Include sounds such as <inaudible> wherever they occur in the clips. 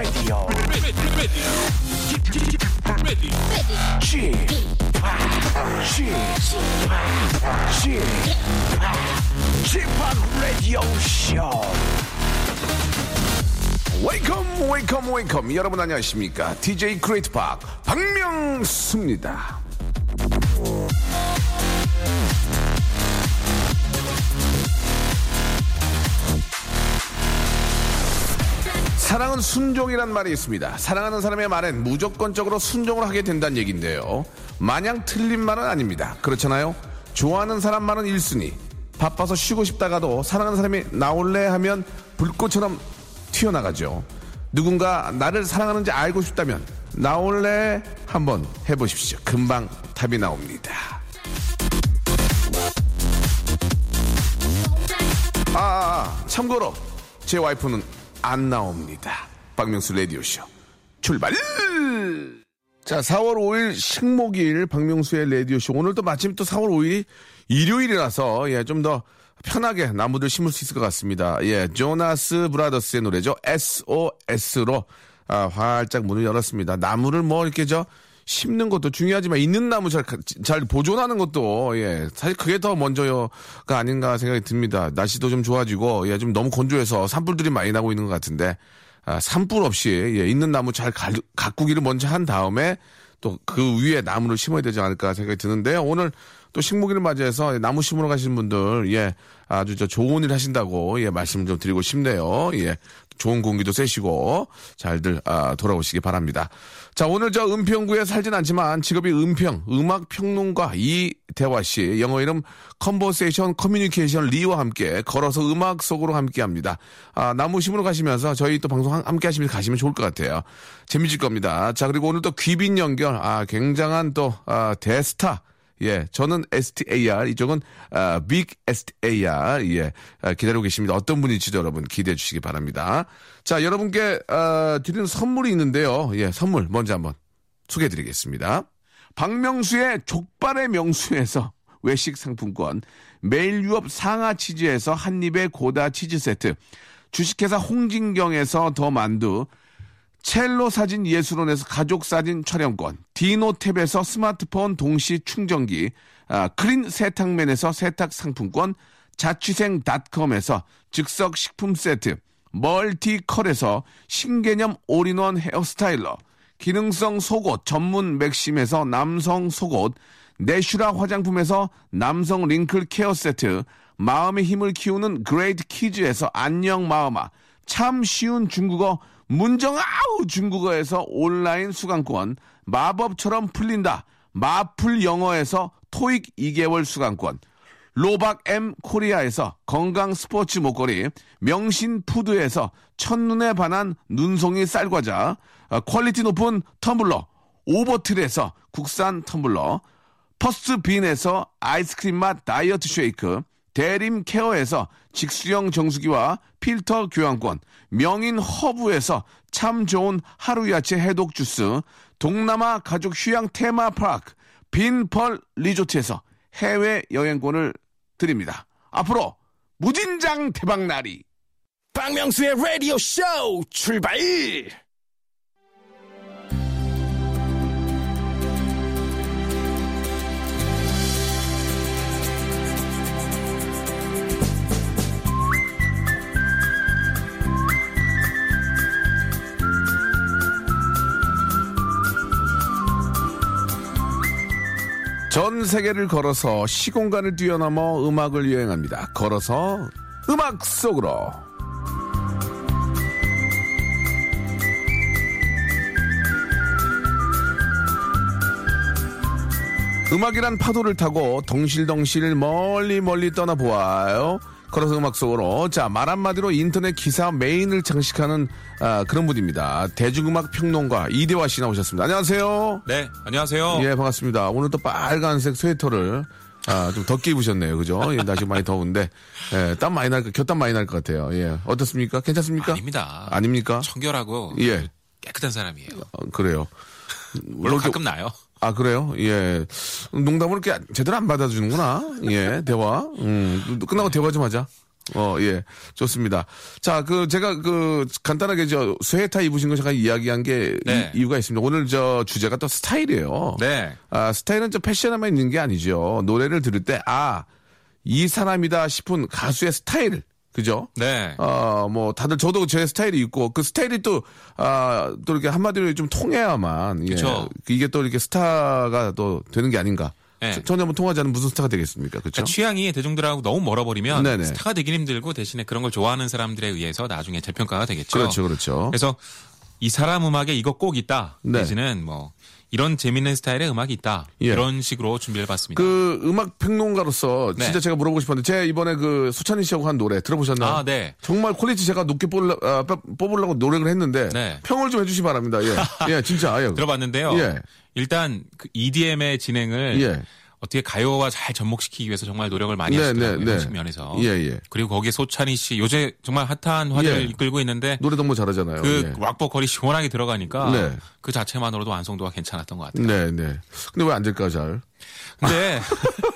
Radio. 여러분 안녕하십니까? DJ 크레이트 팍 박명수입니다. 사랑은 순종이란 말이 있습니다. 사랑하는 사람의 말엔 무조건적으로 순종을 하게 된다는 얘기인데요. 마냥 틀린 말은 아닙니다. 그렇잖아요? 좋아하는 사람 말은 1순위. 바빠서 쉬고 싶다가도 사랑하는 사람이 나올래 하면 불꽃처럼 튀어나가죠. 누군가 나를 사랑하는지 알고 싶다면 나올래 한번 해보십시오. 금방 답이 나옵니다. 아, 아, 아, 참고로 제 와이프는 안 나옵니다. 박명수 라디오쇼 출발! 자, 4월 5일 식목일 박명수의 라디오쇼. 오늘 또 마침 또 4월 5일이 일요일이라서 예, 좀 더 편하게 나무들 심을 수 있을 것 같습니다. 예, 조나스 브라더스의 노래죠. SOS로 아, 활짝 문을 열었습니다. 나무를 뭐 이렇게 저 심는 것도 중요하지만 있는 나무 잘, 잘 보존하는 것도 예 사실 그게 더 먼저가 아닌가 생각이 듭니다. 날씨도 좀 좋아지고 예 좀 너무 건조해서 산불들이 많이 나고 있는 것 같은데 아, 산불 없이 예, 있는 나무 잘 가, 가꾸기를 먼저 한 다음에 또 그 위에 나무를 심어야 되지 않을까 생각이 드는데요. 오늘 또 식목일을 맞이해서 나무 심으러 가시는 분들 예 아주 저 좋은 일 하신다고 예 말씀 좀 드리고 싶네요. 예 좋은 공기도 쐬시고 잘들 아, 돌아오시기 바랍니다. 자 오늘 저 은평구에 살진 않지만 직업이 은평 음악 평론가 이대화 씨 영어 이름 conversation communication 리와 함께 걸어서 음악 속으로 함께합니다. 아 나무 심으러 가시면서 저희 또 방송 함께 하시면서 가시면 좋을 것 같아요. 재미질 겁니다. 자 그리고 오늘 또 귀빈 연결 아 굉장한 또 아, 대스타 예, 저는 STAR, 이쪽은 아, big STAR, 예, 아, 기다리고 계십니다. 어떤 분일지도 여러분 기대해 주시기 바랍니다. 자, 여러분께 아, 드리는 선물이 있는데요. 예, 선물 먼저 한번 소개해 드리겠습니다. 박명수의 족발의 명수에서 <laughs> 외식 상품권, 매일 유업 상하 치즈에서 한입의 고다 치즈 세트, 주식회사 홍진경에서 더 만두, 첼로 사진 예술원에서 가족 사진 촬영권, 디노탭에서 스마트폰 동시 충전기, 아, 크린 세탁맨에서 세탁 상품권, 자취생닷컴에서 즉석 식품 세트, 멀티컬에서 신개념 all-in-one hair styler, 기능성 속옷 전문 맥심에서 남성 속옷, 내슈라 화장품에서 남성 wrinkle care 세트, 마음의 힘을 키우는 그레이트 키즈에서 안녕 마음아, 참 쉬운 중국어 문정아우 중국어에서 온라인 수강권, 마법처럼 풀린다. 마풀 영어에서 토익 2개월 수강권, 로박 M 코리아에서 건강 스포츠 목걸이, 명신 푸드에서 첫눈에 반한 눈송이 쌀과자, 어, 퀄리티 높은 텀블러, 오버틀에서 국산 텀블러, 퍼스트 빈에서 아이스크림 맛 다이어트 쉐이크, 대림 케어에서 직수형 정수기와 필터 교환권, 명인 허브에서 참 좋은 하루 야채 해독 주스, 동남아 가족 휴양 테마 파크, 빈펄 리조트에서 해외 여행권을 드립니다. 앞으로 무진장 대박나리! 박명수의 라디오 쇼 출발! 전 세계를 걸어서 시공간을 뛰어넘어 음악을 여행합니다. 걸어서 음악 속으로. 음악이란 파도를 타고 덩실덩실 멀리 멀리 떠나보아요. 걸어서 음악 속으로. 자, 말 한마디로 인터넷 기사 메인을 장식하는 아, 그런 분입니다. 대중음악 평론가 이대화 씨 나오셨습니다. 안녕하세요. 네, 안녕하세요. 예, 반갑습니다. 오늘 또 빨간색 스웨터를 아, 좀 덥게 입으셨네요. 그죠? 예, 날씨 많이 더운데. 예, 땀 많이 날, 것- 곁땀 많이 날 것 같아요. 예. 어떻습니까? 괜찮습니까? 아닙니다. 아닙니까? 청결하고 예. 깨끗한 사람이에요. 어, 그래요. <laughs> 물론 가끔 나요. 아, 그래요? 예. 농담을 이렇게 제대로 안 받아주는구나. 예, 대화. 음, 끝나고 대화 좀 하자. 어, 예. 좋습니다. 자, 그, 제가 그, 간단하게 저, 스웨터 입으신 거 잠깐 이야기한 게 네. 이, 유가 있습니다. 오늘 저 주제가 또 스타일이에요. 네. 아, 스타일은 저 패션에만 있는 게 아니죠. 노래를 들을 때, 아, 이 사람이다 싶은 가수의 스타일. 그죠? 네. 어, 뭐, 다들 저도 제 스타일이 있고, 그 스타일이 또, 아, 또 이렇게 한마디로 좀 통해야만, 예. 그쵸. 이게 또 이렇게 스타가 또 되는 게 아닌가. 네. 저- 전혀 뭐 통하지 않은 무슨 스타가 되겠습니까? 그쵸? 그러니까 취향이 대중들하고 너무 멀어버리면 네네. 스타가 되긴 힘들고 대신에 그런 걸 좋아하는 사람들에 의해서 나중에 재평가가 되겠죠. 그렇죠, 그렇죠. 그래서 이 사람 음악에 이거 꼭 있다. 네. 내지는 뭐 이런 재밌는 스타일의 음악이 있다. 예. 이런 식으로 준비해봤습니다. 그 음악 평론가로서 네. 진짜 제가 물어보고 싶었는데 제 이번에 그 소찬휘 씨하고 한 노래 들어보셨나요? 아, 네. 정말 퀄리티 제가 높게 뽑으려, 아, 뽑- 뽑으려고 노력을 했는데 네. 평을 좀 해주시 기 바랍니다. 예, <laughs> 예, 진짜 아예. 들어봤는데요. 예. 일단 그 EDM의 진행을 예. 어떻게 가요와 잘 접목시키기 위해서 정말 노력을 많이 네, 하시더라고요. 네, 네. 면에서. 예, 예. 그리고 거기에 소찬휘 씨 요새 정말 핫한 화제를 예. 이끌고 있는데 노래 너무 잘하잖아요. 그 예. 락 보컬이 시원하게 들어가니까 네. 그 자체만으로도 완성도가 괜찮았던 것 같아요. 네, 네. 근데 왜 안 될까 잘? 근데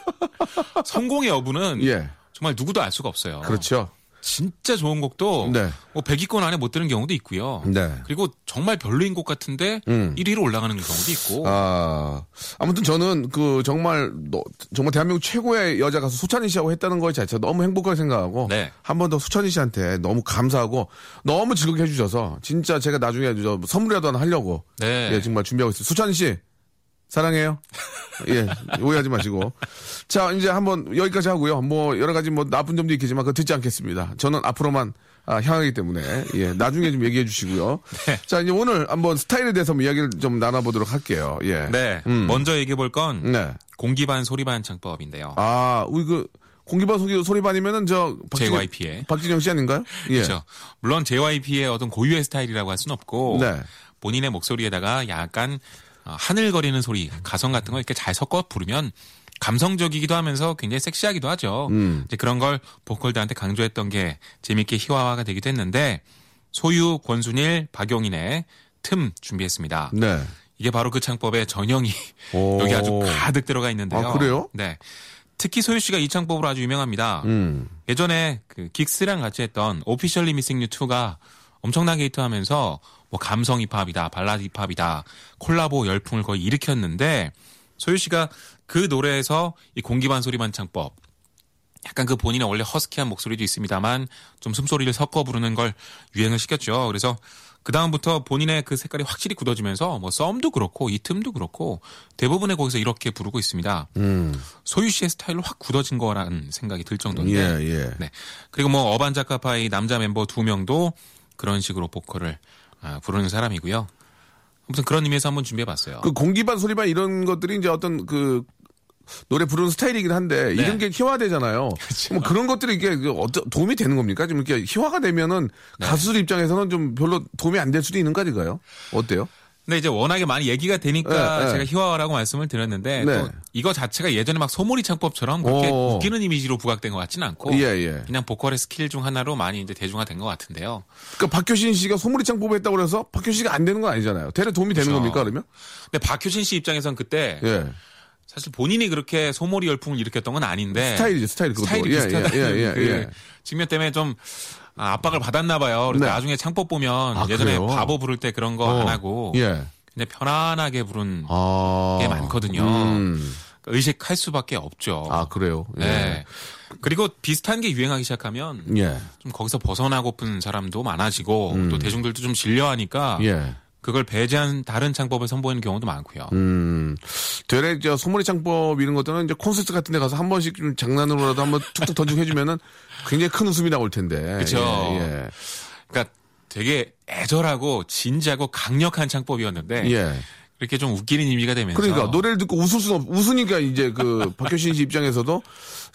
<laughs> 성공의 여부는 예. 정말 누구도 알 수가 없어요. 그렇죠. 진짜 좋은 곡도 네. 뭐 100위권 안에 못 드는 경우도 있고요. 네. 그리고 정말 별로인 곡 같은데 음. 1위로 올라가는 경우도 있고. 아, 아무튼 저는 그 정말 너- 정말 대한민국 최고의 여자 가수 수찬이 씨하고 했다는 것 자체가 너무 행복하게 생각하고 네. 한번더 수찬이 씨한테 너무 감사하고 너무 즐겁게 해주셔서 진짜 제가 나중에 저 선물이라도 하나 하려고 네. 예, 정말 준비하고 있어요. 수찬이 씨 사랑해요. 예, 오해하지 마시고. 자, 이제 한번 여기까지 하고요. 뭐 여러 가지 뭐 나쁜 점도 있겠지만 그거 듣지 않겠습니다. 저는 앞으로만 아, 향하기 때문에 예, 나중에 좀 얘기해 주시고요. 네. 자, 이제 오늘 한번 스타일에 대해서 한번 이야기를 좀 나눠보도록 할게요. 예. 네. 음. 먼저 얘기해 볼 건 네. 공기반 소리반 창법인데요. 아, 우리 그 공기반 소리 소리반이면은 저 박진영- JYP의. 박진영 씨 아닌가요? 예. 그렇죠. 물론 JYP의 어떤 고유의 스타일이라고 할 수는 없고 네. 본인의 목소리에다가 약간 어, 하늘거리는 소리, 가성 같은 거 이렇게 잘 섞어 부르면 감성적이기도 하면서 굉장히 섹시하기도 하죠. 음. 이제 그런 걸 보컬들한테 강조했던 게 재밌게 희화화가 되기도 했는데 소유, 권순일, 박용인의 틈 준비했습니다. 네. 이게 바로 그 창법의 전형이 오. <laughs> 여기 아주 가득 들어가 있는데요. 아, 그래요? 네. 특히 소유 씨가 이 창법으로 아주 유명합니다. 음. 예전에 그 긱스랑 같이 했던 Officially Missing You, Too가 엄청나게 히트하면서 뭐 감성 힙합이다, 발라드 힙합이다, 콜라보 열풍을 거의 일으켰는데 소유 씨가 그 노래에서 이 공기 반 소리 반 창법 약간 그 본인의 원래 허스키한 목소리도 있습니다만 좀 숨소리를 섞어 부르는 걸 유행을 시켰죠. 그래서 그 다음부터 본인의 그 색깔이 확실히 굳어지면서 뭐 썸도 그렇고 이 틈도 그렇고 대부분의 곡에서 이렇게 부르고 있습니다. 음. 소유 씨의 스타일로 확 굳어진 거라는 생각이 들 정도인데. 예, 예. 네. 그리고 뭐 어반 자카파의 남자 멤버 두 명도 그런 식으로 보컬을 아, 부르는 사람이고요. 아무튼 그런 의미에서 한번 준비해봤어요. 그 공기반 소리반 이런 것들이 이제 어떤 그 노래 부르는 스타일이긴 한데 네. 이런 게 희화되잖아요. <laughs> 뭐 그런 것들이 이게 그 어쩌- 도움이 되는 겁니까? 좀 이렇게 희화가 되면은 네. 가수들 입장에서는 좀 별로 도움이 안 될 수도 있는 거 아닌가요? 어때요? 근데 이제 워낙에 많이 얘기가 되니까 네, 네. 제가 희화화라고 말씀을 드렸는데 네. 또 이거 자체가 예전에 막 소몰이 창법처럼 그렇게 오. 웃기는 이미지로 부각된 것 같지는 않고 예, 예. 그냥 보컬의 스킬 중 하나로 많이 이제 대중화된 것 같은데요. 그러니까 박효신 씨가 소몰이 창법을 했다고 그래서 박효신 씨가 안 되는 건 아니잖아요. 대략 도움이 되는 그렇죠. 겁니까 그러면? 근데 박효신 씨 입장에선 그때 예. 사실 본인이 그렇게 소몰이 열풍을 일으켰던 건 아닌데 스타일이죠, 스타일 그것도. 스타일이 예, 비슷하다는 예, 예, 예, <laughs> 그 예. 측면 때문에 좀 아, 압박을 받았나 봐요. 그래서 네. 나중에 창법 보면 아, 예전에 그래요? 바보 부를 때 그런 거안 어. 하고 예. 그냥 편안하게 부른 아. 게 많거든요. 음. 의식할 수밖에 없죠. 아, 그래요. 예. 네. 그리고 비슷한 게 유행하기 시작하면 예. 좀 거기서 벗어나고픈 사람도 많아지고 또 대중들도 좀 질려하니까 음. 예. 그걸 배제한 다른 창법을 선보이는 경우도 많고요. 음. 되레 저 소머리 창법 이런 것들은 이제 콘서트 같은 데 가서 한 번씩 좀 장난으로라도 한번 툭툭 던지고 해주면은 굉장히 큰 웃음이 나올 텐데. 그쵸. 예, 예. 그러니까 되게 애절하고 진지하고 강력한 창법이었는데 예. 이렇게 좀 웃기는 이미지가 되면서 그러니까 노래를 듣고 웃을 수는 없, 웃으니까 이제 그 <laughs> 박효신 씨 입장에서도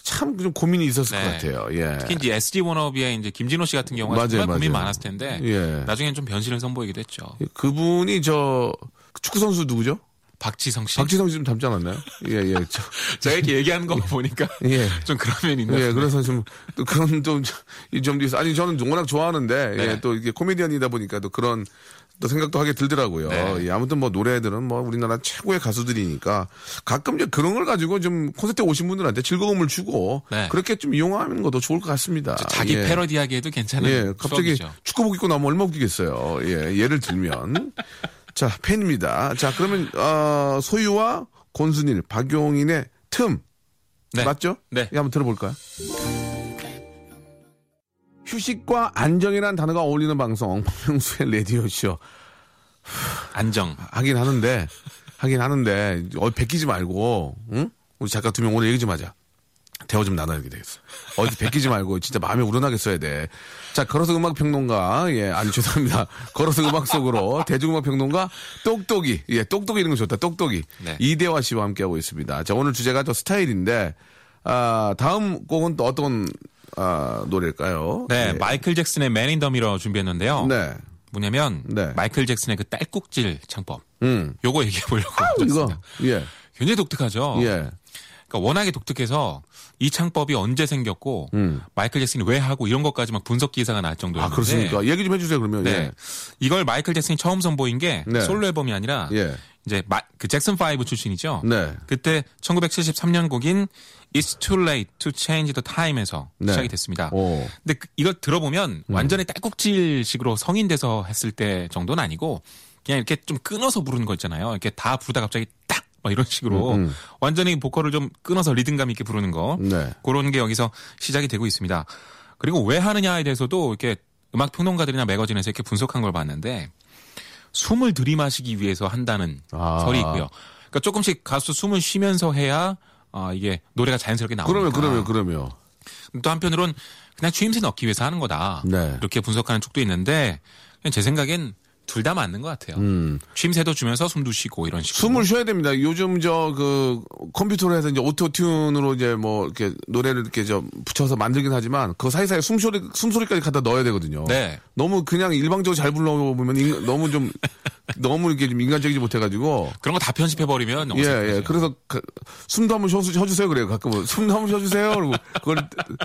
참 좀 고민이 있었을 네. 것 같아요. 예. 특히 이제 SG 워너비의 이제 김진호 씨 같은 경우가 맞아요, 정말 고민 맞아요. 많았을 텐데 예. 나중엔 좀 변신을 선보이기도 했죠. 그분이 저 축구 선수 누구죠? 박지성 씨. 박지성 씨좀 닮지 않았나요? 예, 예. 저, <laughs> 제가 이렇게 얘기하는 거 보니까 예. 좀 그런 면이 있네요. 예, 그래서 좀, 또 그런 좀, 이 점도 있어. 아니, 저는 워낙 좋아하는데, 네. 예, 또 이게 코미디언이다 보니까 또 그런, 또 생각도 하게 들더라고요. 네. 예, 아무튼 뭐 노래들은 뭐 우리나라 최고의 가수들이니까 가끔 이제 그런 걸 가지고 좀 콘서트에 오신 분들한테 즐거움을 주고 네. 그렇게 좀 이용하는 것도 좋을 것 같습니다. 자기 예. 패러디하기에도 괜찮은 예, 갑자기 추억이죠. 축구복 입고 나면 얼마 웃기겠어요. 예, 예를 들면. <laughs> 자, 팬입니다. 자, 그러면, 어, 소유와 권순일, 박용인의 틈. 네. 맞죠? 네. 예, 한번 들어볼까요? 휴식과 안정이라는 단어가 어울리는 방송, 박명수의 라디오쇼. 안정. 하긴 하는데, 하긴 하는데, 어, 베끼지 말고, 응? 우리 작가 두 명 오늘 얘기 좀 하자. 대화 좀 나눠야 되겠어. 어디 베끼지 말고 진짜 마음에 우러나게 써야 돼. 자, 걸어서 음악 평론가, 예, 아니 죄송합니다. 걸어서 음악 속으로 대중음악 평론가 똑똑이, 예, 똑똑이 이런 거 좋다. 똑똑이 네. 이대화 씨와 함께 하고 있습니다. 자, 오늘 주제가 또 스타일인데, 아, 다음 곡은 또 어떤 아, 노래일까요? 네, 예. 마이클 잭슨의 the Mirror 준비했는데요. 네, 뭐냐면 네. 마이클 잭슨의 그 딸꾹질 창법. 음, 요거 <laughs> 얘기해 보려고 이거, 하셨습니다. 예, 굉장히 독특하죠. 예, 그러니까 워낙에 독특해서 이 창법이 언제 생겼고 음. 마이클 잭슨이 왜 하고 이런 것까지 막 분석 기사가 나올 정도였는데 아 그렇습니까? 얘기 좀 해주세요 그러면. 네. 이걸 마이클 잭슨이 처음 선보인 게 네. 솔로 앨범이 아니라 예, 이제 마- 그 잭슨 5 출신이죠. 네. 그때 1973년 곡인 It's Too Late to Change the Time에서 네. 시작이 됐습니다. 오. 근데 그- 이걸 들어보면 음. 완전히 딸꾹질식으로 성인 돼서 했을 때 정도는 아니고 그냥 이렇게 좀 끊어서 부르는 거 있잖아요. 이렇게 다 부르다 갑자기 딱! 막 이런 식으로 음, 완전히 보컬을 좀 끊어서 리듬감 있게 부르는 거. 네. 그런 게 여기서 시작이 되고 있습니다. 그리고 왜 하느냐에 대해서도 이렇게 음악 평론가들이나 매거진에서 이렇게 분석한 걸 봤는데 숨을 들이마시기 위해서 한다는 아. 설이 있고요. 그러니까 조금씩 가수 숨을 쉬면서 해야 아, 이게 노래가 자연스럽게 나오니까. 그러면 그러면 그러면 또 한편으로는 그냥 추임새 넣기 위해서 하는 거다. 네. 이렇게 분석하는 쪽도 있는데 그냥 제 생각엔 둘 다 맞는 것 같아요. 음. 추임새도 주면서 숨도 쉬고 이런 식으로. 숨을 쉬어야 됩니다. 요즘 저 그 컴퓨터로 해서 이제 Auto-Tune으로 이제 뭐 이렇게 노래를 이렇게 저 붙여서 만들긴 하지만 그 사이사이 숨소리 숨소리까지 갖다 넣어야 되거든요. 네. 너무 그냥 일방적으로 잘 불러보면 인- 너무 좀 <laughs> 너무 이렇게 좀 인간적이지 못해가지고 그런 거 다 편집해 버리면 예, 예. 그래서 그, 숨도 한번 쉬어, 쉬어 주세요. 그래요. 가끔은. 숨도 한번 쉬어주세요. 그리고 그걸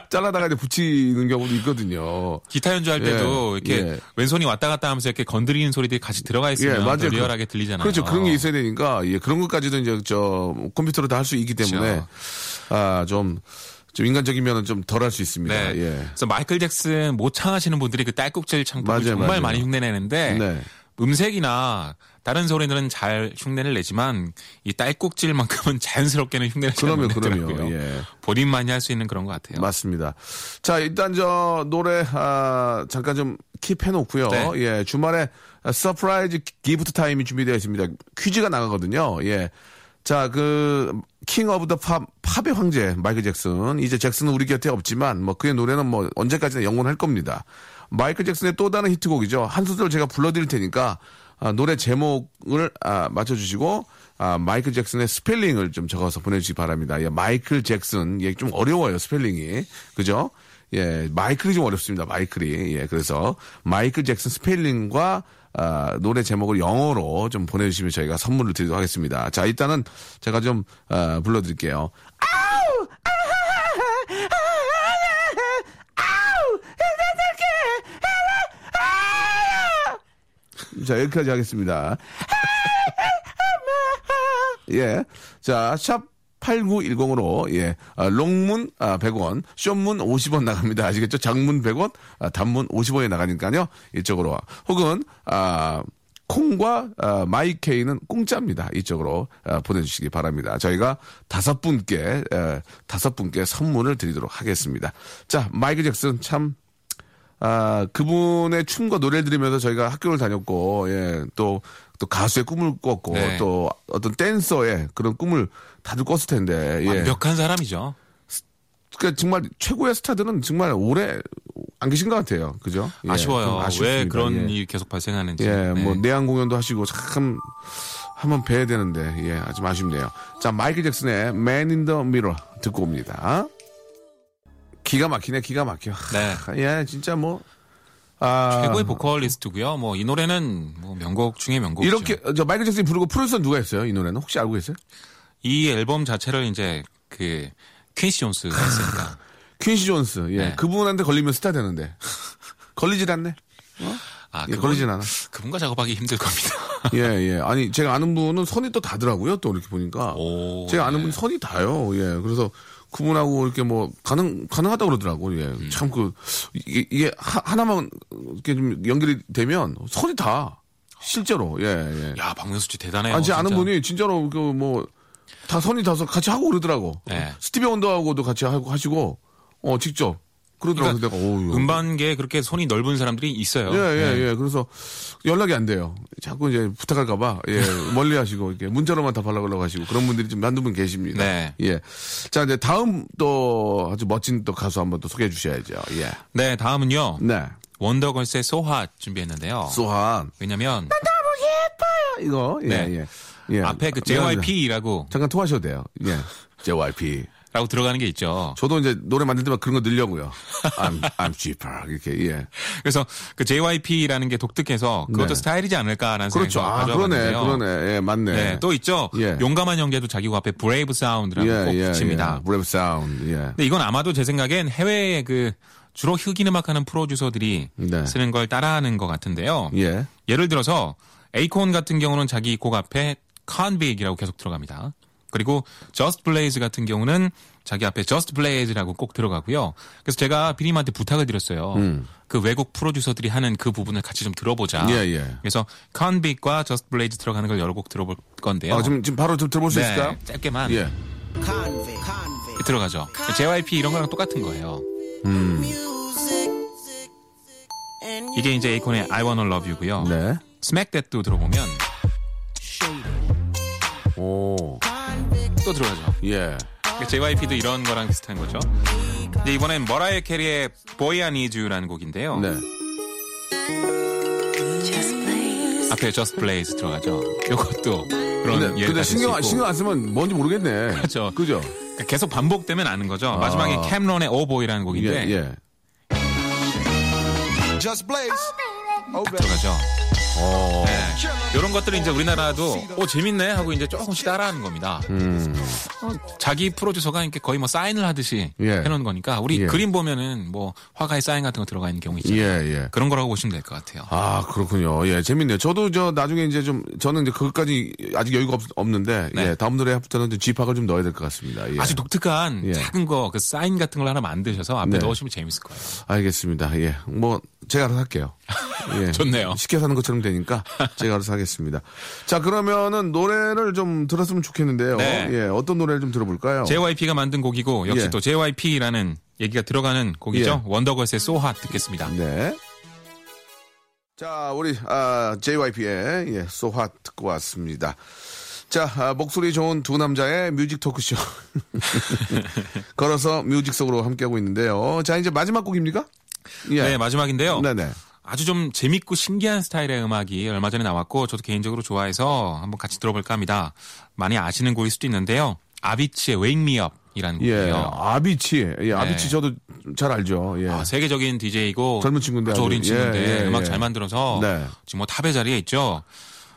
잘라다가 이제 붙이는 경우도 있거든요. 기타 연주할 때도 예, 이렇게 예. 왼손이 왔다 갔다 하면서 이렇게 건드리는 소리들이 같이 들어가 있으면 예, 맞아요. 더 리얼하게 들리잖아요. 그렇죠. 그런 게 있어야 되니까, 예, 그런 것까지도 이제 저 컴퓨터로 다 할 수 있기 때문에, 그렇죠. 아, 좀, 좀 인간적이면 좀 덜 할 수 있습니다. 네. 예. 그래서 마이클 잭슨 모창하시는 분들이 그 딸꾹질 창법을 맞아요, 정말 맞아요. 많이 흉내내는데 네. 음색이나 다른 소리들은 잘 흉내를 내지만 이 딸꾹질만큼은 <laughs> 자연스럽게는 흉내를 내더라고요. 그러면, 예. 본인만이 할 수 있는 그런 것 같아요. 맞습니다. 자, 일단 저 노래, 아, 잠깐 좀 킵해놓고요. 네. 예, 주말에 surprise gift time이 준비되어 있습니다. 퀴즈가 나가거든요. 예. 자, 그, King of the Pop, 팝의 황제, 마이클 잭슨. 이제 잭슨은 우리 곁에 없지만, 뭐, 그의 노래는 뭐, 언제까지나 영원할 겁니다. 마이클 잭슨의 또 다른 히트곡이죠. 한 소절 제가 불러드릴 테니까, 아, 노래 제목을, 아, 맞춰주시고, 아, 마이클 잭슨의 스펠링을 좀 적어서 보내주시기 바랍니다. 예, 마이클 잭슨. 예, 좀 어려워요, 스펠링이. 그죠? 예, 마이클이 좀 어렵습니다, 마이클이. 예, 그래서 마이클 잭슨 스펠링과 아, 노래 제목을 영어로 좀 보내주시면 저희가 선물을 드리도록 하겠습니다. 자, 일단은 제가 좀, 아, 불러드릴게요. 자, 여기까지 하겠습니다. 예. 자, 샵 8910으로, 예. 아, 롱문, 아, 100원, 숏문 50원 나갑니다. 아시겠죠? 장문 100원, 아, 단문 50원에 나가니까요. 이쪽으로. 와. 혹은, 아, 콩과 아, 마이케이는 공짜입니다. 이쪽으로 아, 보내주시기 바랍니다. 저희가 다섯 분께 에, 다섯 분께 선물을 드리도록 하겠습니다. 자, 마이클 잭슨 참 아, 그분의 춤과 노래를 들으면서 저희가 학교를 다녔고, 예, 또, 또 가수의 꿈을 꿨고, 네. 또 어떤 댄서의 그런 꿈을 다들 꿨을 텐데, 예. 완벽한 사람이죠. 그러니까 정말 최고의 스타들은 정말 오래 안 계신 것 같아요. 그죠? 예, 좀 아쉬워요. 왜. 그런 예. 일이 계속 발생하는지. 예, 네. 뭐 내한 공연도 하시고 참 한번 뵈야 되는데 예, 좀 아쉽네요. 자, 마이클 잭슨의 Man in the Mirror 듣고 옵니다. 기가 막히네, 기가 막혀. 네. 예, 진짜 뭐 아, 최고의 보컬리스트고요. 뭐 이 노래는 뭐 명곡 중에 명곡이죠. 이렇게 저 마이클 잭슨이 부르고 프로듀서 누가 했어요? 이 노래는 혹시 알고 계세요? 이 앨범 자체를 이제 그 퀸시 존스가 했으니까. 퀸시 존스. 예. 네. 그분한테 걸리면 스타 되는데. 걸리질 않네. 아, 예, 그분- 걸리진 않아. 그분과 작업하기 힘들 겁니다. <laughs> 예, 예. 아니, 제가 아는 분은 선이 또 닿더라고요. 또 이렇게 보니까. 오, 제가 아는 네. 분 선이 닿아요. 예. 그래서 그분하고 이렇게 뭐 가능 가능하다고 그러더라고. 예. 음. 참그 이게, 이게 하, 하나만 이렇게 좀 연결이 되면 선이 다 실제로. 예, 예. 야, 박명수 씨 대단해요. 아니, 제 아는. 분이 진짜로 그 뭐 다 선이 다서 같이 하고 그러더라고. 네. 스티비 원더하고도 같이 하고 하시고 어 직접 그러더라고. 그러니까 내가. 음반계에 그렇게 손이 넓은 사람들이 있어요. 예, 예, 네. 예. 그래서 연락이 안 돼요. 자꾸 이제 부탁할까봐, 예, <laughs> 멀리 하시고, 이렇게 문자로만 답하려고 하시고, 그런 분들이 좀 한두 분 계십니다. 네. 예. 자, 이제 다음 또 아주 멋진 또 가수 한번 또 소개해 주셔야죠. 예. 네, 다음은요. 네. 원더걸스의 소핫 준비했는데요. 소한. 왜냐면 이거, 예, 네. 예. 예. 앞에 그. JYP라고 잠깐 통하셔도 돼요. 예. <laughs> JYP. 라고 들어가는 게 있죠. 저도 이제 노래 만들 때만 그런 거 넣으려고요. I'm, I'm cheaper. 이렇게, 예. 그래서 그 JYP라는 게 독특해서 그것도 네. 스타일이지 않을까라는 그렇죠. 생각을 아, 그러네. 그러네. 예, 맞네. 네, 또 있죠. 예. 용감한 형제도 자기가 앞에 Brave Sound라고 꼭 붙입니다. 예. Brave Sound. 예. 근데 이건 아마도 제 생각엔 해외의 그 주로 흑인 음악 하는 프로듀서들이 네. 쓰는 걸 따라하는 것 같은데요. 예. 예를 들어서 에이콘 같은 경우는 자기 곡 앞에 Convict이라고 계속 들어갑니다. 그리고 Just Blaze 같은 경우는 자기 앞에 Just Blaze라고 꼭 들어가고요. 그래서 제가 PD님한테 부탁을 드렸어요. 그 외국 프로듀서들이 하는 그 부분을 같이 좀 들어보자. 음. 예, 예. 그래서 convic과 Just Blaze 들어가는 걸 여러 곡 들어볼 건데요. 아, 지금, 지금 바로 좀 들어볼 수 네, 있을까요? 짧게만 예. 들어가죠. JYP 이런 거랑 똑같은 거예요. Music. And 이게 이제 에이콘의 I Wanna Love You고요. 네. Smack That도 들어보면 오. 또 들어가죠. 예. JYP도 이런 거랑 비슷한 거죠. 근데 이번엔 머라이어 캐리의 Boy I Need You라는 곡인데요. 네. 앞에 Just Blaze 들어가죠. 이것도 그런 근데, 예를 근데 신경, 안 쓰면 뭔지 모르겠네. 그렇죠. 그죠? 그러니까 계속 반복되면 아는 거죠. 마지막에 캠런의 Oh Boy라는 예, 곡인데 예. Just blaze. 들어가죠. 어. 네. 이런 것들을 이제 우리나라도 오 재밌네 하고 이제 조금씩 따라하는 겁니다. 음. 어, 자기 프로듀서가 이렇게 거의 뭐 사인을 하듯이 예. 해놓은 거니까 우리 예. 그림 보면은 뭐 화가의 사인 같은 거 들어가 있는 경우 있잖아요. 예, 예. 그런 거라고 보시면 될 것 같아요. 아, 그렇군요. 예, 재밌네요. 저도 저 나중에 이제 좀, 저는 이제 그것까지 아직 여유가 없, 는데 네. 예, 다음 노래부터는 좀 집학을 좀 넣어야 될 것 같습니다. 예. 아주 독특한 예. 작은 거 그 사인 같은 걸 하나 만드셔서 앞에 네. 넣으시면 재밌을 거예요. 알겠습니다. 예. 뭐, 제가 알아서 할게요. <laughs> 예. 좋네요. 시켜서 하는 것처럼 되니까 제가 알아서 하겠습니다. 자, 그러면은 노래를 좀 들었으면 좋겠는데요. 네. 예, 어떤 노래를 좀 들어볼까요? JYP가 만든 곡이고 역시 예. 또 JYP라는 얘기가 들어가는 곡이죠. 원더걸스의 So Hot 듣겠습니다. 네. 자, 우리 아, JYP의 예, 소화 듣고 왔습니다. 자, 아, 목소리 좋은 두 남자의 뮤직 토크쇼. <laughs> 걸어서 뮤직 속으로 함께하고 있는데요. 자, 이제 마지막 곡입니까? 예. 네, 마지막인데요. 네네. 아주 좀 재밌고 신기한 스타일의 음악이 얼마 전에 나왔고 저도 개인적으로 좋아해서 한번 같이 들어볼까 합니다. 많이 아시는 곡일 수도 있는데요. 아비치의 Wake Me Up이라는 예. 곡이에요. 아비치. 예, 아비치 저도 잘 알죠. 예. 아, 세계적인 DJ이고 젊은 친구인데 아주. 어린 친구인데 예, 예, 음악 예. 잘 만들어서 네. 지금 뭐 탑의 자리에 있죠.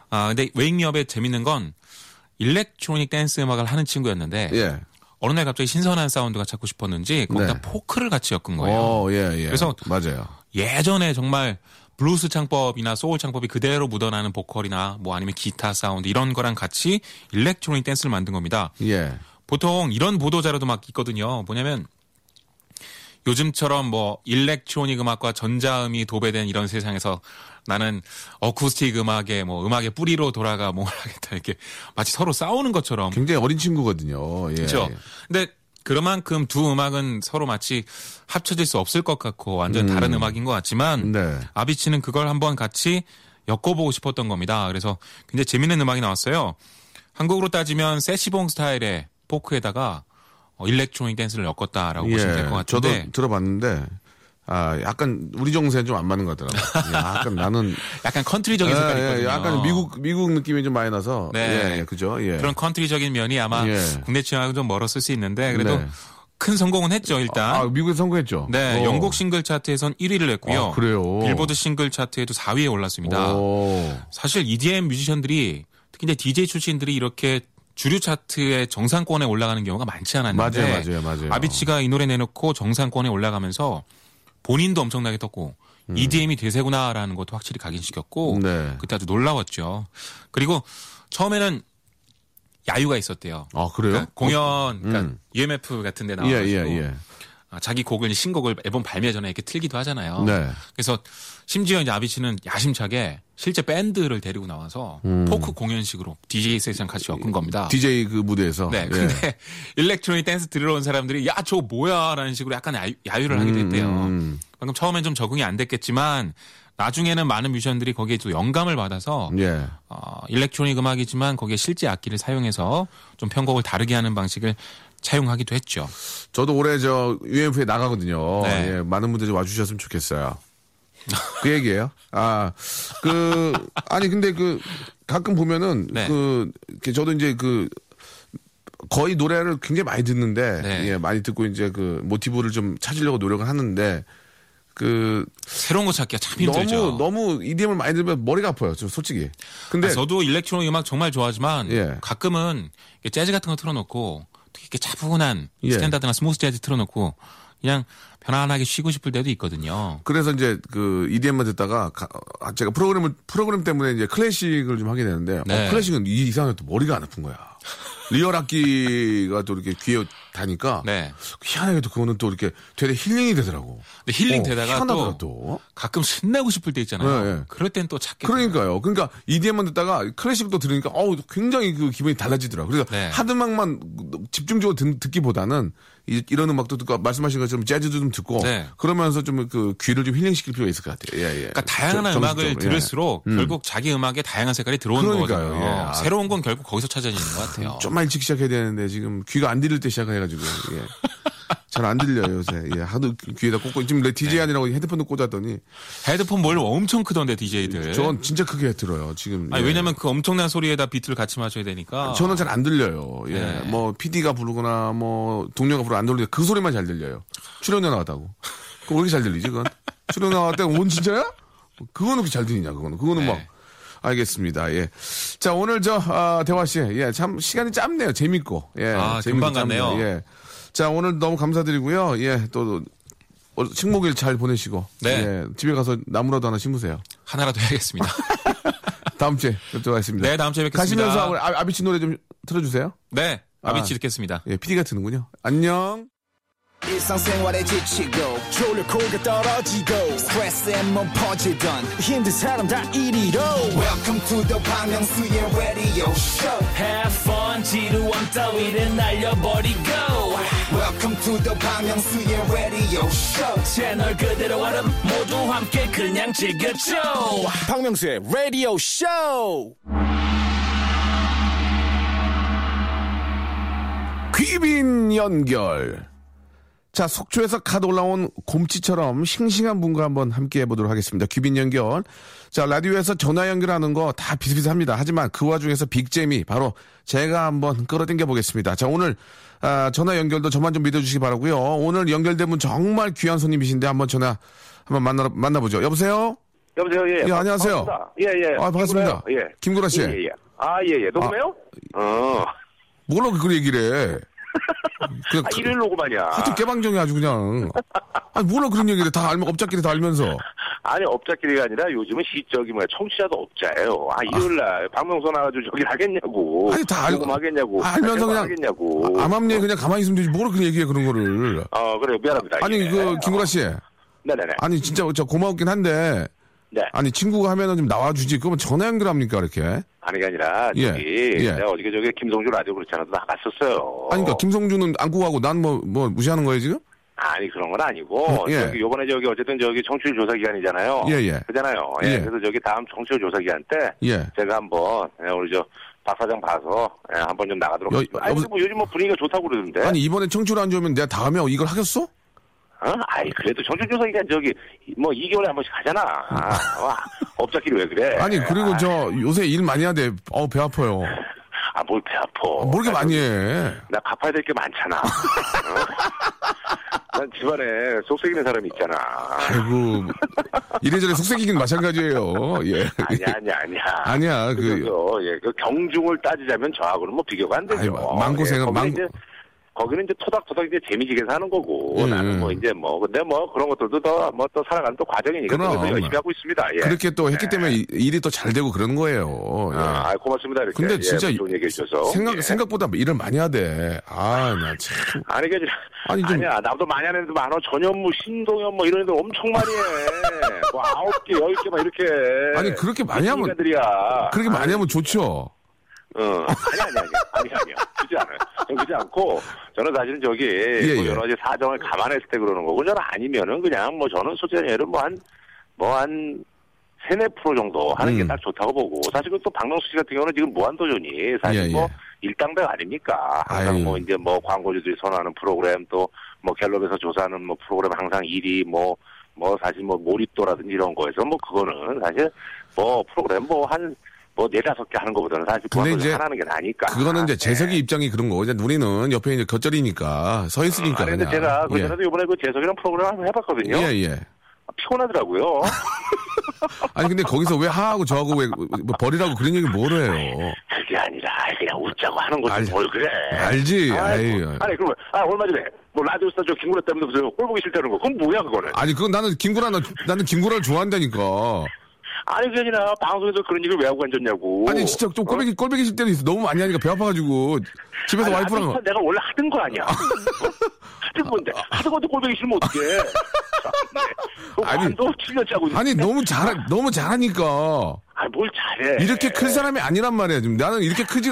아 근데 Wake Me Up의 재밌는 건 electronic dance 음악을 하는 친구였는데 예. 어느 날 갑자기 신선한 사운드가 찾고 싶었는지 거기다 네. 포크를 같이 엮은 거예요. 어, 예, 예. 그래서 맞아요. 예전에 정말 블루스 창법이나 소울 창법이 그대로 묻어나는 보컬이나 뭐 아니면 기타 사운드 이런 거랑 같이 electronic dance를 만든 겁니다. 예. 보통 이런 보도 자료도 막 있거든요. 뭐냐면 요즘처럼 뭐 electronic 음악과 전자음이 도배된 이런 세상에서 나는 어쿠스틱 음악의 뭐 음악의 뿌리로 돌아가 뭘 하겠다 이렇게 마치 서로 싸우는 것처럼 굉장히 어린 친구거든요. 예. 그렇죠. 근데 그만큼 두 음악은 서로 마치 합쳐질 수 없을 것 같고 완전 다른 음악인 것 같지만 네. 아비치는 그걸 한번 같이 엮어보고 싶었던 겁니다. 그래서 굉장히 재밌는 음악이 나왔어요. 한국으로 따지면 세시봉 스타일의 포크에다가 어, electronic dance를 엮었다라고 보시면 될 것 같은데 예. 저도 들어봤는데 아, 약간 우리 정서는 좀 안 맞는 것 같더라고요. 예, 약간 나는 <laughs> 약간 컨트리적인 색깔이 예, 예, 있거든요. 약간 미국 미국 느낌이 좀 많이 나서 네. 예, 예, 그죠? 예. 그런 컨트리적인 면이 아마 예. 국내 취향하고 좀 멀었을 수 있는데 그래도 네. 큰 성공은 했죠 일단. 아, 미국에서 성공했죠. 네, 어. 영국 싱글 차트에선 1위를 했고요. 아, 그래요? 빌보드 싱글 차트에도 4위에 올랐습니다. 오. 사실 EDM 뮤지션들이 특히 이제 DJ 출신들이 이렇게 주류 차트의 정상권에 올라가는 경우가 많지 않았는데 맞아요, 맞아요, 맞아요. 아비치가 이 노래 내놓고 정상권에 올라가면서 본인도 엄청나게 떴고 EDM이 대세구나라는 것도 확실히 각인시켰고 음. 네. 그때 아주 놀라웠죠. 그리고 처음에는 야유가 있었대요. 아, 그래요? 그러니까 공연, 그러니까 음. UMF 같은 데 예, 나와가지고 예, 예. 아, 자기 곡을 신곡을 앨범 발매 전에 이렇게 틀기도 하잖아요. 네. 그래서 심지어 이제 아비치는 야심차게 실제 밴드를 데리고 나와서 포크 공연식으로 DJ 세션 같이 엮은 겁니다. DJ 그 무대에서. 네, 예. 근데 <laughs> electronic dance 들으러 온 사람들이 야, 저 뭐야라는 식으로 약간 야유, 야유 를 하기도 했대요. 음. 방금 처음엔 좀 적응이 안 됐겠지만 나중에는 많은 뮤지션들이 거기에 또 영감을 받아서 예. 어, 일렉트로닉 음악이지만 거기에 실제 악기를 사용해서 좀 편곡을 다르게 하는 방식을 차용하기도 했죠. 저도 올해 저 UMF에 나가거든요. 네. 예, 많은 분들이 와주셨으면 좋겠어요. 그 얘기예요. 아, 그 아니 근데 그 가끔 보면은 네. 그 저도 이제 그 거의 노래를 굉장히 많이 듣는데 네. 예, 많이 듣고 이제 그 모티브를 좀 찾으려고 노력을 하는데 그 새로운 거 찾기가 참 힘들죠. 너무 너무 EDM을 많이 들으면 머리가 아파요. 좀 솔직히. 근데 아, 저도 electronic 음악 정말 좋아하지만 예. 가끔은 재즈 같은 거 틀어놓고 특히 이렇게 차분한 예. 스탠다드나 smooth 재즈 틀어놓고 그냥 편안하게 쉬고 싶을 때도 있거든요. 그래서 이제 그 EDM만 듣다가 가- 아, 제가 프로그램을 프로그램 때문에 이제 클래식을 좀 하게 되는데 네. 어, 클래식은 이 이상하게 또 머리가 안 아픈 거야. 리얼 악기가 또 이렇게 귀에 다니까 네. 희한하게도 그거는 또 이렇게 되게 힐링이 되더라고. 근데 힐링 어, 되다가 또, 또. 가끔 신나고 싶을 때 있잖아요. 네, 네. 그럴 땐 또 찾게. 그러니까요. 그러니까 EDM만 듣다가 클래식도 들으니까 어우 굉장히 그 기분이 달라지더라고. 그래서 네. 하드 음악만 집중적으로 듣, 기보다는 이 런 음악도 듣고 말씀하신 것처럼 재즈도 좀 듣고 네. 그러면서 좀 그 귀를 좀 힐링시킬 필요가 있을 것 같아요. 예, 예. 그러니까 다양한 정- 음악을 예. 들을수록 결국 자기 음악에 다양한 색깔이 들어오는 그러니까요, 거거든요. 예. 아. 새로운 건 결국 거기서 찾아지는 것 같아요. 좀만 일찍 시작해야 되는데 지금 귀가 안 들릴 때 시작해가지고 예. <laughs> 잘 안 들려요 요새. 예, 하도 귀에다 꽂고 지금 내 DJ 아니라고 헤드폰도 꽂았더니 헤드폰 뭘 엄청 크던데 DJ들. 저건 진짜 크게 들어요 지금. 아니, 예. 왜냐면 그 엄청난 소리에다 비트를 같이 맞춰야 되니까. 저는 잘 안 들려요. 예. 네. 뭐 PD가 부르거나 뭐 동료가 부르 안 들리는데 그 소리만 잘 들려요. 출연료 나왔다고. 그거 왜 이렇게 잘 들리지? 그건 출연료 나왔다. 온 진짜야? 그거는 그렇게 잘 들리냐? 그거는 그거는 네. 뭐. 알겠습니다. 예. 자, 오늘 저, 아, 대화 씨. 예, 참, 시간이 짧네요. 재밌고. 예. 아, 재밌고 금방 짧네요. 갔네요. 예. 자, 오늘 너무 감사드리고요. 예, 또, 어, 식목일 잘 보내시고. 네. 예. 집에 가서 나무라도 하나 심으세요. 하나라도 해야겠습니다. <laughs> 다음 주에 뵙도록 하겠습니다. 네, 다음 주에 뵙겠습니다. 가시면서 아- 아비치 노래 좀 틀어주세요. 네, 아비치 아. 듣겠습니다. 예, PD가 트는군요. 안녕. 일상생활에 지치고, 졸려 코가 떨어지고, 스트레스에 몸 퍼지던, 힘든 사람 다 이리로. welcome to the Bang Myung-soo's radio show Have fun 지루함 따위를 날려버리고 welcome to the Myung-soo's radio show 채널 그대로 얼음 모두 함께 그냥 즐겨줘 박명수의 radio show 귀빈 연결. 자, 속초에서 갓 올라온 곰치처럼 싱싱한 분과 한번 함께 해보도록 하겠습니다. 귀빈 연결. 자, 라디오에서 전화 연결하는 거 다 비슷비슷합니다. 하지만 그 와중에서 빅잼이 바로 제가 한번 끌어당겨 보겠습니다. 자, 오늘 아, 전화 연결도 저만 좀 믿어주시기 바라고요. 오늘 연결된 분 정말 귀한 손님이신데 한번 전화 한번 만나 만나보죠. 여보세요? 여보세요. 예. 예, 안녕하세요. 반갑습니다. 예, 예. 아, 반갑습니다. 김구라요. 예. 김구라 씨. 예, 예, 예. 아, 예, 예. 녹음해요? 어. 뭐라고 그런 얘기를 해? 그냥 아, 일요일 녹음하냐. 하여튼 깨방정이 아주 그냥. 아니, 뭐라 그런 얘기를 다 알면, 업자끼리 다 알면서. 아니, 업자끼리가 아니라 요즘은 시, 저기, 뭐야, 청취자도 업자예요. 아, 일요일 날 방명소 나가지고 저기 하겠냐고. 아니, 다 알고. 녹음하겠냐고. 알면서 그냥. 하겠냐고. 아, 암암리에 그냥 가만히 있으면 되지. 뭐라 그런 얘기해, 그런 거를. 어, 그래요. 미안합니다. 아니, 예. 그, 김구라 씨. 네네네. 아니, 진짜 저 고마웠긴 한데. 네. 아니, 친구가 하면은 좀 나와주지. 그러면 전화 연결합니까, 이렇게? 아니, 게 아니라, 예, 저기, 예. 내가 어저께 저기 김성주 라디오 그렇지 않아도 나갔었어요. 아니, 그러니까, 김성주는 안고 가고 난 뭐, 뭐, 무시하는 거예요, 지금? 아니 그런 건 아니고 어, 예. 저기 요번에 저기 어쨌든 저기 청취율 조사 기간이잖아요. 예, 예. 그잖아요. 예. 예. 그래서 저기 다음 청취율 조사 기간 때 예. 제가 한번 예, 우리 저 박 사장 봐서 예, 한번 좀 나가도록 여- 하겠습니다. 아니 뭐 요즘 뭐 분위기가 좋다고 그러던데. 아니, 이번에 청취율 안 좋으면 내가 다음에 이걸 하겠어? 어? 아이 그래도 청취율 조사 기간 저기 뭐 2개월에 한 번씩 하잖아. 아, 와, 업자끼리 왜 그래? 아니, 그리고 아, 저 요새 일 많이 돼. 어우, 배 아파요. 아, 뭘 배 아파. 뭐 이렇게 많이 해? 나 갚아야 될 게 많잖아. 어? 난 집안에 속썩이는 사람이 있잖아. 아이고 이래저래 속삭이긴 마찬가지예요. 예. 아니야, 아니야, 아니야. 아니야, 그- 예, 그 경중을 따지자면 저하고는 뭐 비교가 안 되죠. 아이, 망고생은 예, 망- 거기는 이제 토닥토닥 이제 재미지게 사는 거고, 음, 나는 음. 뭐 이제 뭐, 근데 뭐 그런 것들도 더, 뭐 또 살아가는 또 과정이니까. 그래서 열심히 하고 있습니다. 예. 그렇게 또 했기 예. 때문에 이- 일이 또 잘 되고 그러는 거예요. 예. 아, 고맙습니다. 이렇게. 근데 예, 진짜 좋은 얘기 해주셔서. 생각 예. 생각보다 일을 많이 하대. 아, 나 참. 아니, 그, 아니, 아니, 좀- 아니야. 나보다 많이 하는 애들 많아. 전현무, 신동현 뭐 이런 애들 엄청 많이 해. 뭐 아홉 개, 열 개 막 이렇게. 아니, 그렇게 많이 하면-. 그렇게 많이 하면 좋죠. 어, 아니, 아니, 아니, 아니, 아니요. 그지 않아요. 그지 않고, 저는 사실은 저기, 뭐 예. 여러 가지 사정을 감안했을 때 그러는 거고, 저는 아니면은 그냥 뭐 저는 솔직히 얘는 뭐 한, 뭐 한, 세네 프로 정도 하는 게 음. 딱 좋다고 보고, 사실 그또 박명수 씨 같은 경우는 지금 무한도전이 사실 예, 뭐 예. 일당백 아닙니까? 항상 아유. 뭐 이제 뭐 광고주들이 선호하는 프로그램 또 뭐 갤럽에서 조사하는 뭐 프로그램 항상 1위 뭐, 뭐 사실 뭐 몰입도라든지 이런 거에서 뭐 그거는 사실 뭐 프로그램 뭐 한, 뭐 네다섯 개 하는 것보다는 사실 근데 이제 하나 하는 게 나니까. 그거는 이제 네. 재석이 입장이 그런 거고, 이제 우리는 옆에 이제 겉절이니까 서 있으니까 아니, 근데 그냥. 제가 그 예. 전에도 이번에 그 재석이랑 프로그램 한번 해봤거든요. 예, 예. 아, 피곤하더라고요. <laughs> 아니 근데 거기서 왜 하하고 저하고 왜뭐 버리라고 그런 얘기 뭐를 해요? 그게 아니라 그냥 웃자고 하는 거지 알- 뭘 그래. 알지. 아이고. 아이, 아니 그러면 아 얼마 전에 뭐 라디오 스타 저 김구라 때문에 무슨 꼴 보기 싫다는 거 그건 뭐야 그거는. 아니 그건 나는 김구라 나, 나는 김구라를 좋아한다니까. 아니 그게 아니라 방송에서 그런 얘기를 왜 하고 앉았냐고. 아니 진짜 좀 꼴배기 꼴배기 실 때도 있어. 너무 많이 하니까 배 아파가지고 집에서 아니, 와이프랑 내가 원래 하던 거 아니야. 하던 <laughs> 건데 하던 건데 꼴보기 싫으면 어떡해. <laughs> 아니, 아니 너 7년째 하고. 아니 너무 잘 너무 잘하니까 뭘 잘해. 이렇게 클 사람이 아니란 말이야 지금 나는 이렇게 크지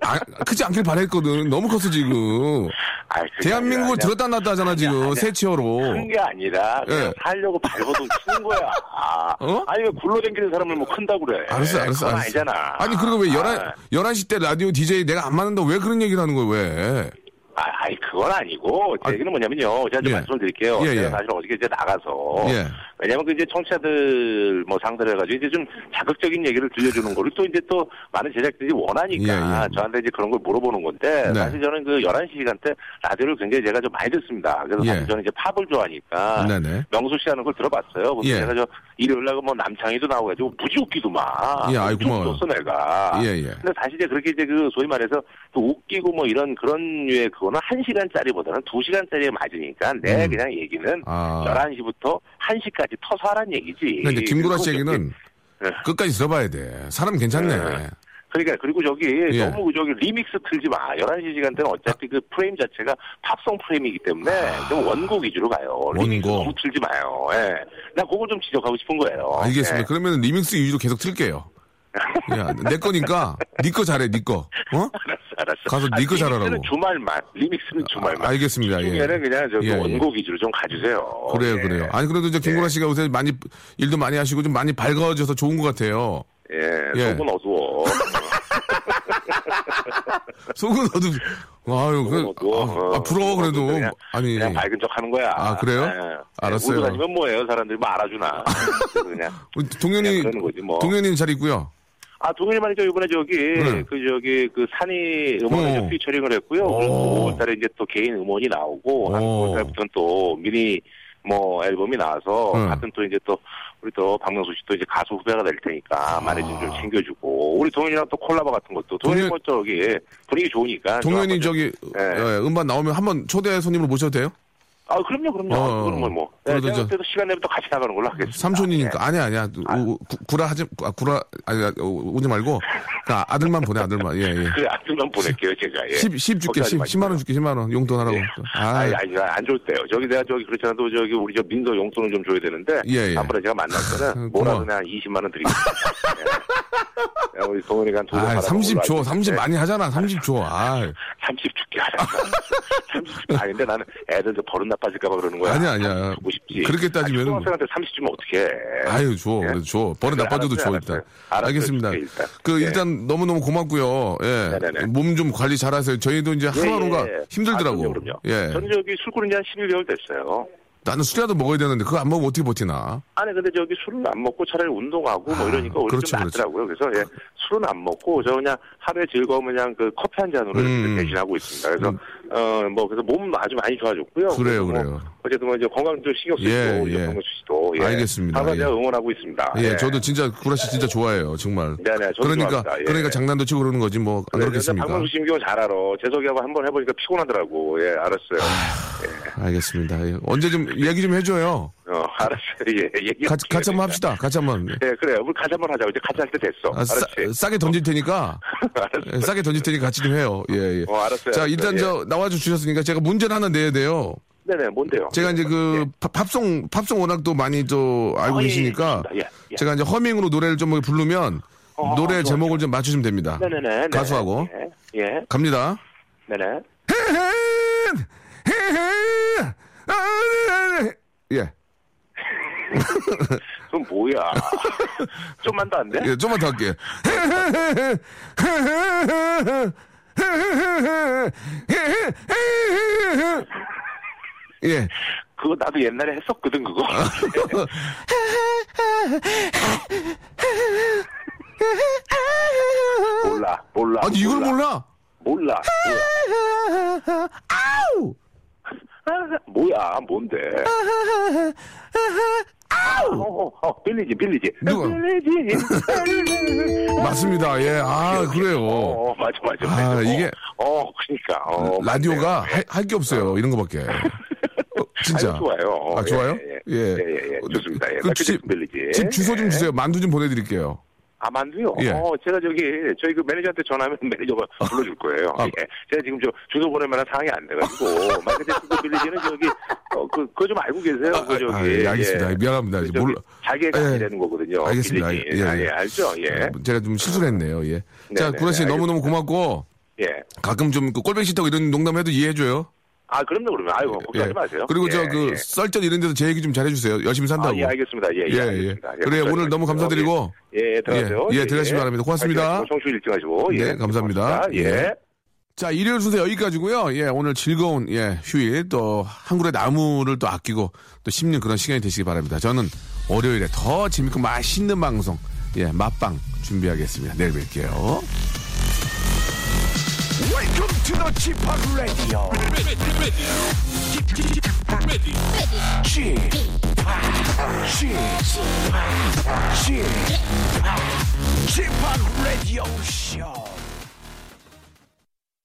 아, 크지 않길 바랬거든 너무 컸어 지금 아이, 대한민국을 들었다 놨다 하잖아 지금 아니야. 새 치어로 큰 게 아니라 그냥 예. 살려고 발버둥 치는 거야. <laughs> 어? 아니 왜 굴러댕기는 사람을 뭐 큰다고 그래. 알았어 알았어 알았어 아니잖아. 아니 그리고 왜 11, 아, 11시 때 라디오 DJ 내가 안 맞는다고 왜 그런 얘기를 하는 거야 왜 아, 아니 그건 아니고 제 아, 얘기는 뭐냐면요. 제가 좀 예. 말씀을 드릴게요. 예, 제가 예. 사실 어저께 이제 나가서 예. 왜냐면 그 이제 청취자들 뭐 상대를 해가지고 이제 좀 자극적인 얘기를 들려주는 거를 또 이제 또 많은 제작진이 원하니까 예, 예. 저한테 이제 그런 걸 물어보는 건데 네. 사실 저는 그 11시 시간대 라디오를 굉장히 제가 좀 많이 듣습니다. 그래서 예. 사실 저는 이제 팝을 좋아하니까 네네 명수 씨 하는 걸 들어봤어요. 그래서 예. 제가 저 일요일 날 뭐 남창희도 나오가지고 무지 웃기도만. 예, 아이, 고마워요. 웃겼어 내가. 예, 예. 근데 사실 이제 그렇게 이제 그 소위 말해서 또 웃기고 뭐 이런 그런 류의 그거는 한 시간짜리보다는 두 시간짜리에 맞으니까 내 음. 그냥 얘기는 아. 11시부터 1시까지 터서 하라는 얘기지. 근데 김구라 씨 얘기는 예. 끝까지 들어봐야 돼 사람 괜찮네 예. 그러니까 그리고 저기 예. 너무 그 저기 리믹스 틀지 마. 11시 시간대는 어차피 그 프레임 자체가 팝송 프레임이기 때문에 좀 원곡 위주로 가요. 아. 원곡. 너무 틀지 마요. 예. 나 그걸 좀 지적하고 싶은 거예요. 알겠습니다 예. 그러면 리믹스 위주로 계속 틀게요 야, 내 거니까 네거 잘해 네거 어? <laughs> 알았어, 알았어. 가서 아, 네거 잘하라고. 주말만. 리믹스는 주말만. 아, 알겠습니다. 예. 중에는 그냥 저기 예, 예. 원곡 위주로 좀 가주세요. 그래요 예. 그래요 아니 그래도 이제 김구라 씨가 요새 많이 일도 많이 하시고 좀 많이 밝아져서 좋은 것 같아요 예, 예. 속은 어두워. <laughs> 속은 어두 아유 그, 어두워. 아, 아, 부러워 그래도 그냥, 아니 그냥 밝은 척 하는 거야. 아, 그래요? 예. 알았어요. 울고 다니면 뭐예요? 사람들이 뭐 알아주나. <laughs> 그냥. 동현이 그냥 뭐. 동현이는 잘 있고요 아, 동현이 말이죠. 이번에 저기, 네. 그 저기, 그 산이 음원에 어. 좀 피처링을 했고요. 오. 그리고 5월 달에 이제 또 개인 음원이 나오고, 한 오. 9월 달부터는 또 미니 뭐 앨범이 나와서, 응. 같은 또 이제 또, 우리 또 박명수 씨도 이제 가수 후배가 될 테니까, 많이 좀, 좀 챙겨주고, 우리 동현이랑 또 콜라보 같은 것도, 동현이 동현- 뭐 저기, 분위기 좋으니까. 동현이 좀 저기 예. 예, 음반 나오면 한번 초대 손님으로 모셔도 돼요? 아, 그럼요, 그럼요. 어. 그건 뭐, 뭐. 네, 그래도 내가 저- 그때도 시간 내면 또 같이 나가는 걸로 하겠습니다. 삼촌이니까 네. 아니야 아니야 우- 구- 구라 하지 아, 구라 아니 아, 오지 말고 그 아들만 보내 아들만 예 예 그래, 아들만 보낼게요, 제가. 예. 10, 10 줄게 걱정하지 10, 마시고요. 10만 원 줄게 10만 원 용돈 하라고 예. 아, 아니, 아니, 안 줄 때요. 저기 내가 저기 그렇잖아. 또 저기 우리 저 민서 용돈을 좀 줘야 되는데. 예, 예. 앞으로 제가 만날 때는. <laughs> 뭐라도 그냥 20만 원 드리겠습니다. 예. 야, 우리 동훈이가 한 돈을 아, 받아보고 30 줘. 알고 30 있는데 많이 하잖아. 30 줘. 아, 30 줄게 하자. 30 줄게. 아, 근데 나는 애들 저 버릇 나 빠질까봐 그러는 거야. 아니야, 아니야. 30 주고 싶지. 그렇게 따지면은- 아, 초등학생한테 30 주면 어떡해. 아유, 줘. 예. 그래도 줘. 버릇 그래, 나빠져도 줘, 일단. 알았어요. 알겠습니다. 줄게, 일단. 그, 예. 일단 너무너무 고맙고요. 예. 몸 좀 관리 잘 하세요. 저희도 이제 예, 하루하루가 예. 힘들더라고. 아, 그럼요, 그럼요. 예. 저는 저기 술 끊은 지 한 11개월 됐어요. 나는 술이라도 먹어야 되는데 그거 안 먹으면 어떻게 버티나? 아니 근데 저기 술은 안 먹고 차라리 운동하고 뭐 이러니까 오히려 그렇죠, 좀 그렇죠. 낫더라고요. 그래서 예, 술은 안 먹고 저 그냥 하루의 즐거움은 그냥 그 커피 한 잔으로 음. 대신하고 있습니다. 그래서 어 뭐 그래서 몸 아주 많이 좋아졌고요. 그래요, 뭐 그래요. 어쨌든 뭐 이제 건강도 신경 쓰고 예, 예. 정명수 씨도 예. 알겠습니다. 항상 예. 제가 응원하고 있습니다. 예, 저도 진짜 구라 씨 진짜 좋아해요, 정말. 네네, 저도 그러니까 좋아합니다. 예. 그러니까 장난도 치고 그러는 거지 뭐 안 네, 그렇겠습니까? 씨 경우 잘 알아. 재석이하고 한번 해보니까 피곤하더라고. 예, 알았어요. 알겠습니다. 예. 언제 좀 이야기 좀 해줘요. 어, <laughs> 알았어요. 예, 얘기. 같이 같이 한번 합시다. 같이 한번. 네, 그래. 우리 같이 한번 하자고. 이제 같이 할 때 됐어. 아, 싸, 알았지? 싸 게 던질 테니까 <laughs> 알았어. 예, 싸게 던질 테니까 같이 좀 해요. 예, 예. 어, 알았어요. 자. 일단 예. 저 나와주 주셨으니까 제가 문제를 하나 내야 돼요. 네네, 뭔데요? 제가 이제 그 팝- 팝송 팝송 워낙 또 많이 또 알고 어, 예, 계시니까 예, 예, 예. 제가 이제 허밍으로 노래를 좀 부르면 어, 노래 좋아, 제목을 좀 맞추시면 됩니다. 네네네. 네네. 가수하고 예. 예. 갑니다. 네네. 예, 그럼 뭐야? <laughs> 좀만 더 안 돼? 예, 좀만 더 할게요. 예, 그거 나도 옛날에 했었거든, 그거. 아. 몰라, 몰라. 아니 이걸 몰라? 몰라. 아우! 몰라. <laughs> 뭐야, 뭔데? 어, 어, 어, 빌리지, 빌리지. 누가? 빌리지. 맞습니다. 예, 아 그래요. 어, 어, 맞아, 맞아. 아, 맞아. 이게- 어, 어, 그러니까. 어, 라디오가. 할 게 없어요. 이런 거밖에. 어, 진짜. 아유, 좋아요. 아, 좋아요? 예, 예. 예, 예, 예. 좋습니다. 예. 그 집, 빌리지. 집 주소 좀 예. 주세요. 만두 좀 보내드릴게요. 아, 만두요? 예. 어, 제가 저기, 저희 그 매니저한테 전화하면 <laughs> 매니저가 불러줄 거예요. 아. 예. 제가 지금 저 주소 보낼 만한 상황이 안 돼가지고, 마이클 잭슨 Billie Jean은 저기, 어, 그, 그거 좀 알고 계세요? 그 저기. 아, 예, 알겠습니다. 미안합니다. 그 몰라. 자기가 예. 예. 되는 거거든요. 알겠습니다. Billie Jean. 예, 아, 예. 예, 알죠? 예. 제가 좀 실수를 했네요. 예. 자, 네, 구라 씨 네, 너무 너무 고맙고, 예. 가끔 좀 그 골뱅이 싫다고 이런 농담해도 이해해줘요. 아, 그럼요, 그러면. 아이고, 걱정하지 예. 마세요. 그리고 예, 저그 예. 썰전 이런 데서 제 얘기 좀 잘해주세요. 열심히 아, 산다고. 예, 알겠습니다. 예, 예. 예, 알겠습니다. 예. 그래요. 오늘 너무 감사드리고. 예, 예, 들어가세요. 예, 예, 들어가시기 바랍니다. 고맙습니다. 청취 1등 하시고. 예. 네, 감사합니다. 고맙습니다. 예. 예. 자, 일요일 순서 여기까지고요. 예, 오늘 즐거운 예, 휴일 또 한 그릇 나무를 또 아끼고 또 씹는 그런 시간이 되시기 바랍니다. 저는 월요일에 더 재밌고 맛있는 방송, 예, 맛방 준비하겠습니다. 내일 뵐게요. Welcome to the Chip Radio. Chip, Chip, Chip, Radio Show.